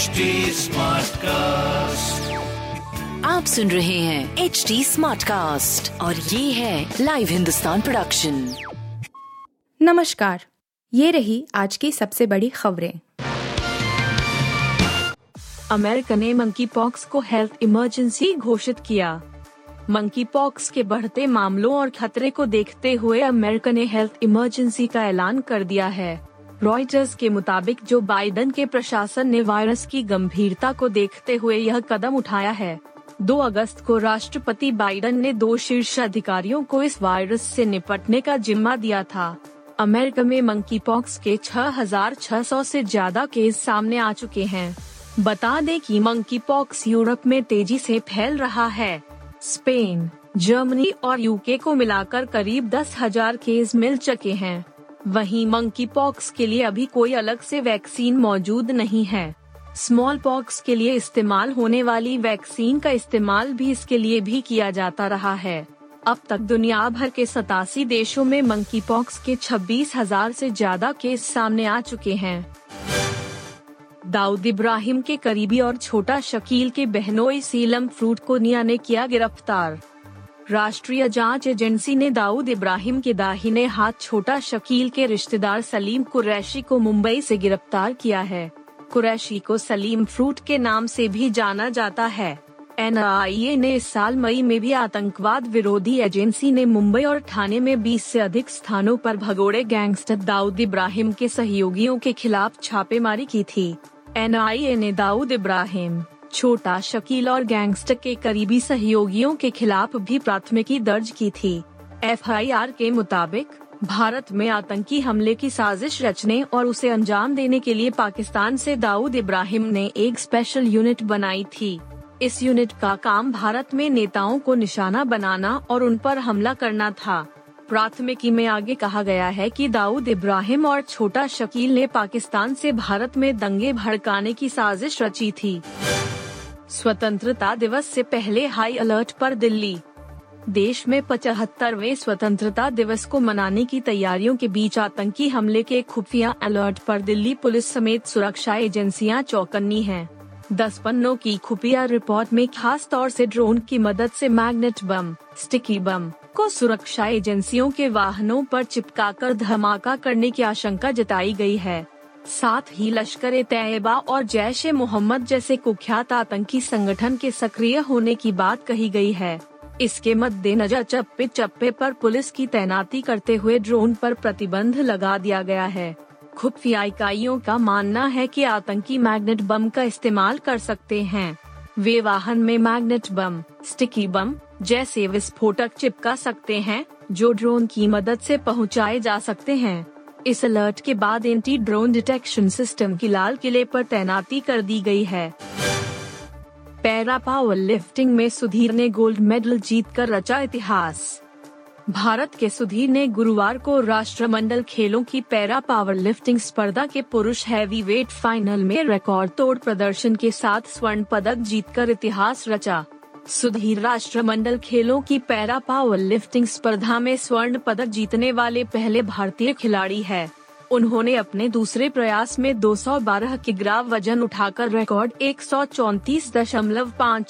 HD cast आप सुन रहे हैं एच डी स्मार्ट कास्ट और ये है लाइव हिंदुस्तान प्रोडक्शन नमस्कार ये रही आज की सबसे बड़ी खबरें। अमेरिका ने मंकी पॉक्स को हेल्थ इमरजेंसी घोषित किया। मंकी पॉक्स के बढ़ते मामलों और खतरे को देखते हुए अमेरिका ने हेल्थ इमरजेंसी का ऐलान कर दिया है। रॉयटर्स के मुताबिक जो बाइडन के प्रशासन ने वायरस की गंभीरता को देखते हुए यह कदम उठाया है 2 अगस्त को राष्ट्रपति बाइडन ने दो शीर्ष अधिकारियों को इस वायरस से निपटने का जिम्मा दिया था। अमेरिका में मंकी पॉक्स के 6,600 से ज़्यादा केस सामने आ चुके हैं। बता दें कि मंकी पॉक्स यूरोप में तेज़ी से फैल रहा है। स्पेन जर्मनी और यूके को मिलाकर करीब दस हज़ार केस मिल चुके हैं। वहीं मंकी पॉक्स के लिए अभी कोई अलग से वैक्सीन मौजूद नहीं है। स्मॉल पॉक्स के लिए इस्तेमाल होने वाली वैक्सीन का इस्तेमाल भी इसके लिए भी किया जाता रहा है। अब तक दुनिया भर के सतासी देशों में मंकी पॉक्स के छब्बीस हज़ार ऐसी ज़्यादा केस सामने आ चुके हैं। दाऊद इब्राहिम के करीबी और छोटा शकील के बहनोई सीलम फ्रूट को निया ने किया गिरफ़्तार। राष्ट्रीय जाँच एजेंसी ने दाऊद इब्राहिम के दाहिने हाथ छोटा शकील के रिश्तेदार सलीम कुरैशी को मुंबई से गिरफ़्तार किया है। कुरैशी को सलीम फ्रूट के नाम से भी जाना जाता है। एनआईए ने इस साल मई में भी आतंकवाद विरोधी एजेंसी ने मुंबई और थाने में 20 से अधिक स्थानों पर भगोड़े गैंगस्टर दाऊद इब्राहिम के सहयोगियों के खिलाफ छापेमारी की थी। एनआईए ने दाऊद इब्राहिम छोटा शकील और गैंगस्टर के करीबी सहयोगियों के खिलाफ भी प्राथमिकी दर्ज की थी। एफआईआर के मुताबिक, भारत में आतंकी हमले की साजिश रचने और उसे अंजाम देने के लिए पाकिस्तान से दाऊद इब्राहिम ने एक स्पेशल यूनिट बनाई थी। इस यूनिट का काम भारत में नेताओं को निशाना बनाना और उन पर हमला करना था। प्राथमिकी में आगे कहा गया है कि दाऊद इब्राहिम और छोटा शकील ने पाकिस्तान से भारत में दंगे भड़काने की साजिश रची थी। स्वतंत्रता दिवस से पहले हाई अलर्ट पर दिल्ली देश में पचहत्तरवे स्वतंत्रता दिवस को मनाने की तैयारियों के बीच आतंकी हमले के खुफिया अलर्ट पर दिल्ली पुलिस समेत सुरक्षा एजेंसियाँ चौकन्नी हैं। दस पन्नों की खुफिया रिपोर्ट में खास तौर से ड्रोन की मदद से मैग्नेट बम, स्टिकी बम को सुरक्षा एजेंसियों के वाहनों पर चिपकाकर धमाका करने की आशंका जताई गई है साथ ही लश्कर ए तैयबा और जैश ए मोहम्मद जैसे कुख्यात आतंकी संगठन के सक्रिय होने की बात कही गई है। इसके मद्देनजर चप्पे चप्पे पर पुलिस की तैनाती करते हुए ड्रोन पर प्रतिबंध लगा दिया गया है। खुफिया इकाइयों का मानना है कि आतंकी मैग्नेट बम का इस्तेमाल कर सकते हैं। वे वाहन में मैग्नेट बम, स्टिकी बम जैसे विस्फोटक चिपका सकते हैं, जो ड्रोन की मदद से पहुँचाए जा सकते हैं। इस अलर्ट के बाद एंटी ड्रोन डिटेक्शन सिस्टम की लाल किले पर तैनाती कर दी गई है। पैरा पावर लिफ्टिंग में सुधीर ने गोल्ड मेडल जीतकर रचा इतिहास। भारत के सुधीर ने गुरुवार को राष्ट्रमंडल खेलों की पैरा पावर लिफ्टिंग स्पर्धा के पुरुष हैवी वेट फाइनल में रिकॉर्ड तोड़ प्रदर्शन के साथ स्वर्ण पदक जीतकर इतिहास रचा। सुधीर राष्ट्रमंडल खेलों की पैरा पावर लिफ्टिंग स्पर्धा में स्वर्ण पदक जीतने वाले पहले भारतीय खिलाड़ी है। उन्होंने अपने दूसरे प्रयास में 212 किग्रा वज़न उठाकर रिकॉर्ड एक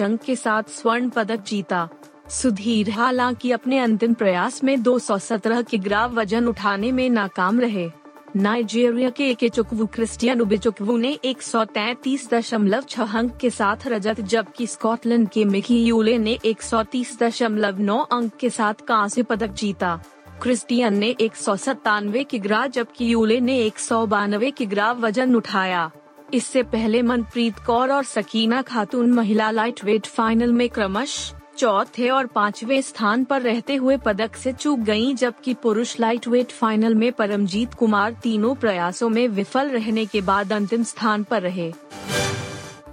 अंक के साथ स्वर्ण पदक जीता। सुधीर हालाँकि अपने अंतिम प्रयास में 217 किग्रा वज़न उठाने में नाकाम रहे। नाइजीरिया के एके चुकवू क्रिस्टियन उबिचुकवू ने एक सौ तैतीस दशमलव छह अंक के साथ रजत, जबकि स्कॉटलैंड के मिकी यूले ने एक सौ तीस दशमलव नौ अंक के साथ कांस्य पदक जीता। क्रिस्टियन ने एक सौ सत्तानवे की किग्रा, जबकि यूले ने एक सौ बानवे की किग्रा वज़न उठाया। इससे पहले मनप्रीत कौर और सकीना खातून महिला लाइट वेट फाइनल में क्रमश चौथे और पांचवे स्थान पर रहते हुए पदक से चूक गई जबकि पुरुष लाइट वेट फाइनल में परमजीत कुमार तीनों प्रयासों में विफल रहने के बाद अंतिम स्थान पर रहे।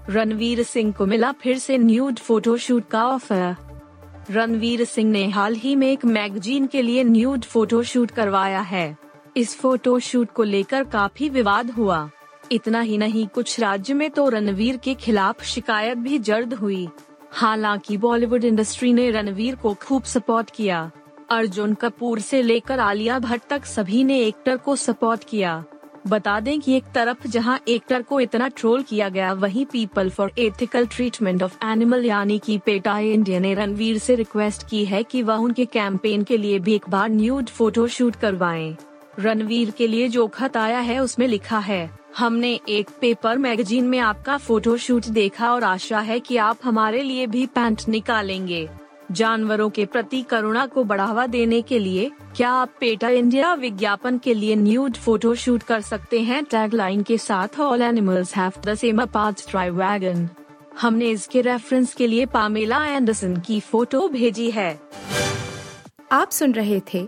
रणवीर सिंह को मिला फिर से न्यूड फोटोशूट का ऑफ़र रणवीर सिंह ने हाल ही में एक मैगजीन के लिए न्यूड फोटोशूट करवाया है। इस फोटोशूट को लेकर काफ़ी विवाद हुआ। इतना ही नहीं, कुछ राज्य में तो रणवीर के खिलाफ शिकायत भी जर्द हुई। हालाँकि बॉलीवुड इंडस्ट्री ने रणवीर को खूब सपोर्ट किया अर्जुन कपूर से लेकर आलिया भट्ट तक सभी ने एक्टर को सपोर्ट किया बता दें कि एक तरफ़ जहाँ एक्टर को इतना ट्रोल किया गया, वहीं people for ethical treatment of animal यानी कि पेटा इंडिया ने रणवीर से रिक्वेस्ट की है कि वह उनके कैंपेन के लिए भी एक बार न्यूड फ़ोटो शूट करवाएँ। रणवीर के लिए जो खत आया है, उसमें लिखा है, हमने एक पेपर मैगजीन में आपका फ़ोटो शूट देखा और आशा है कि आप हमारे लिए भी पैंट निकालेंगे। जानवरों के प्रति करुणा को बढ़ावा देने के लिए, क्या आप पेटा इंडिया विज्ञापन के लिए न्यूड फ़ोटो शूट कर सकते हैं? टैगलाइन के साथ all animals have the same wagon हमने इसके रेफरेंस के लिए पामेला एंडरसन की फ़ोटो भेजी है। आप सुन रहे थे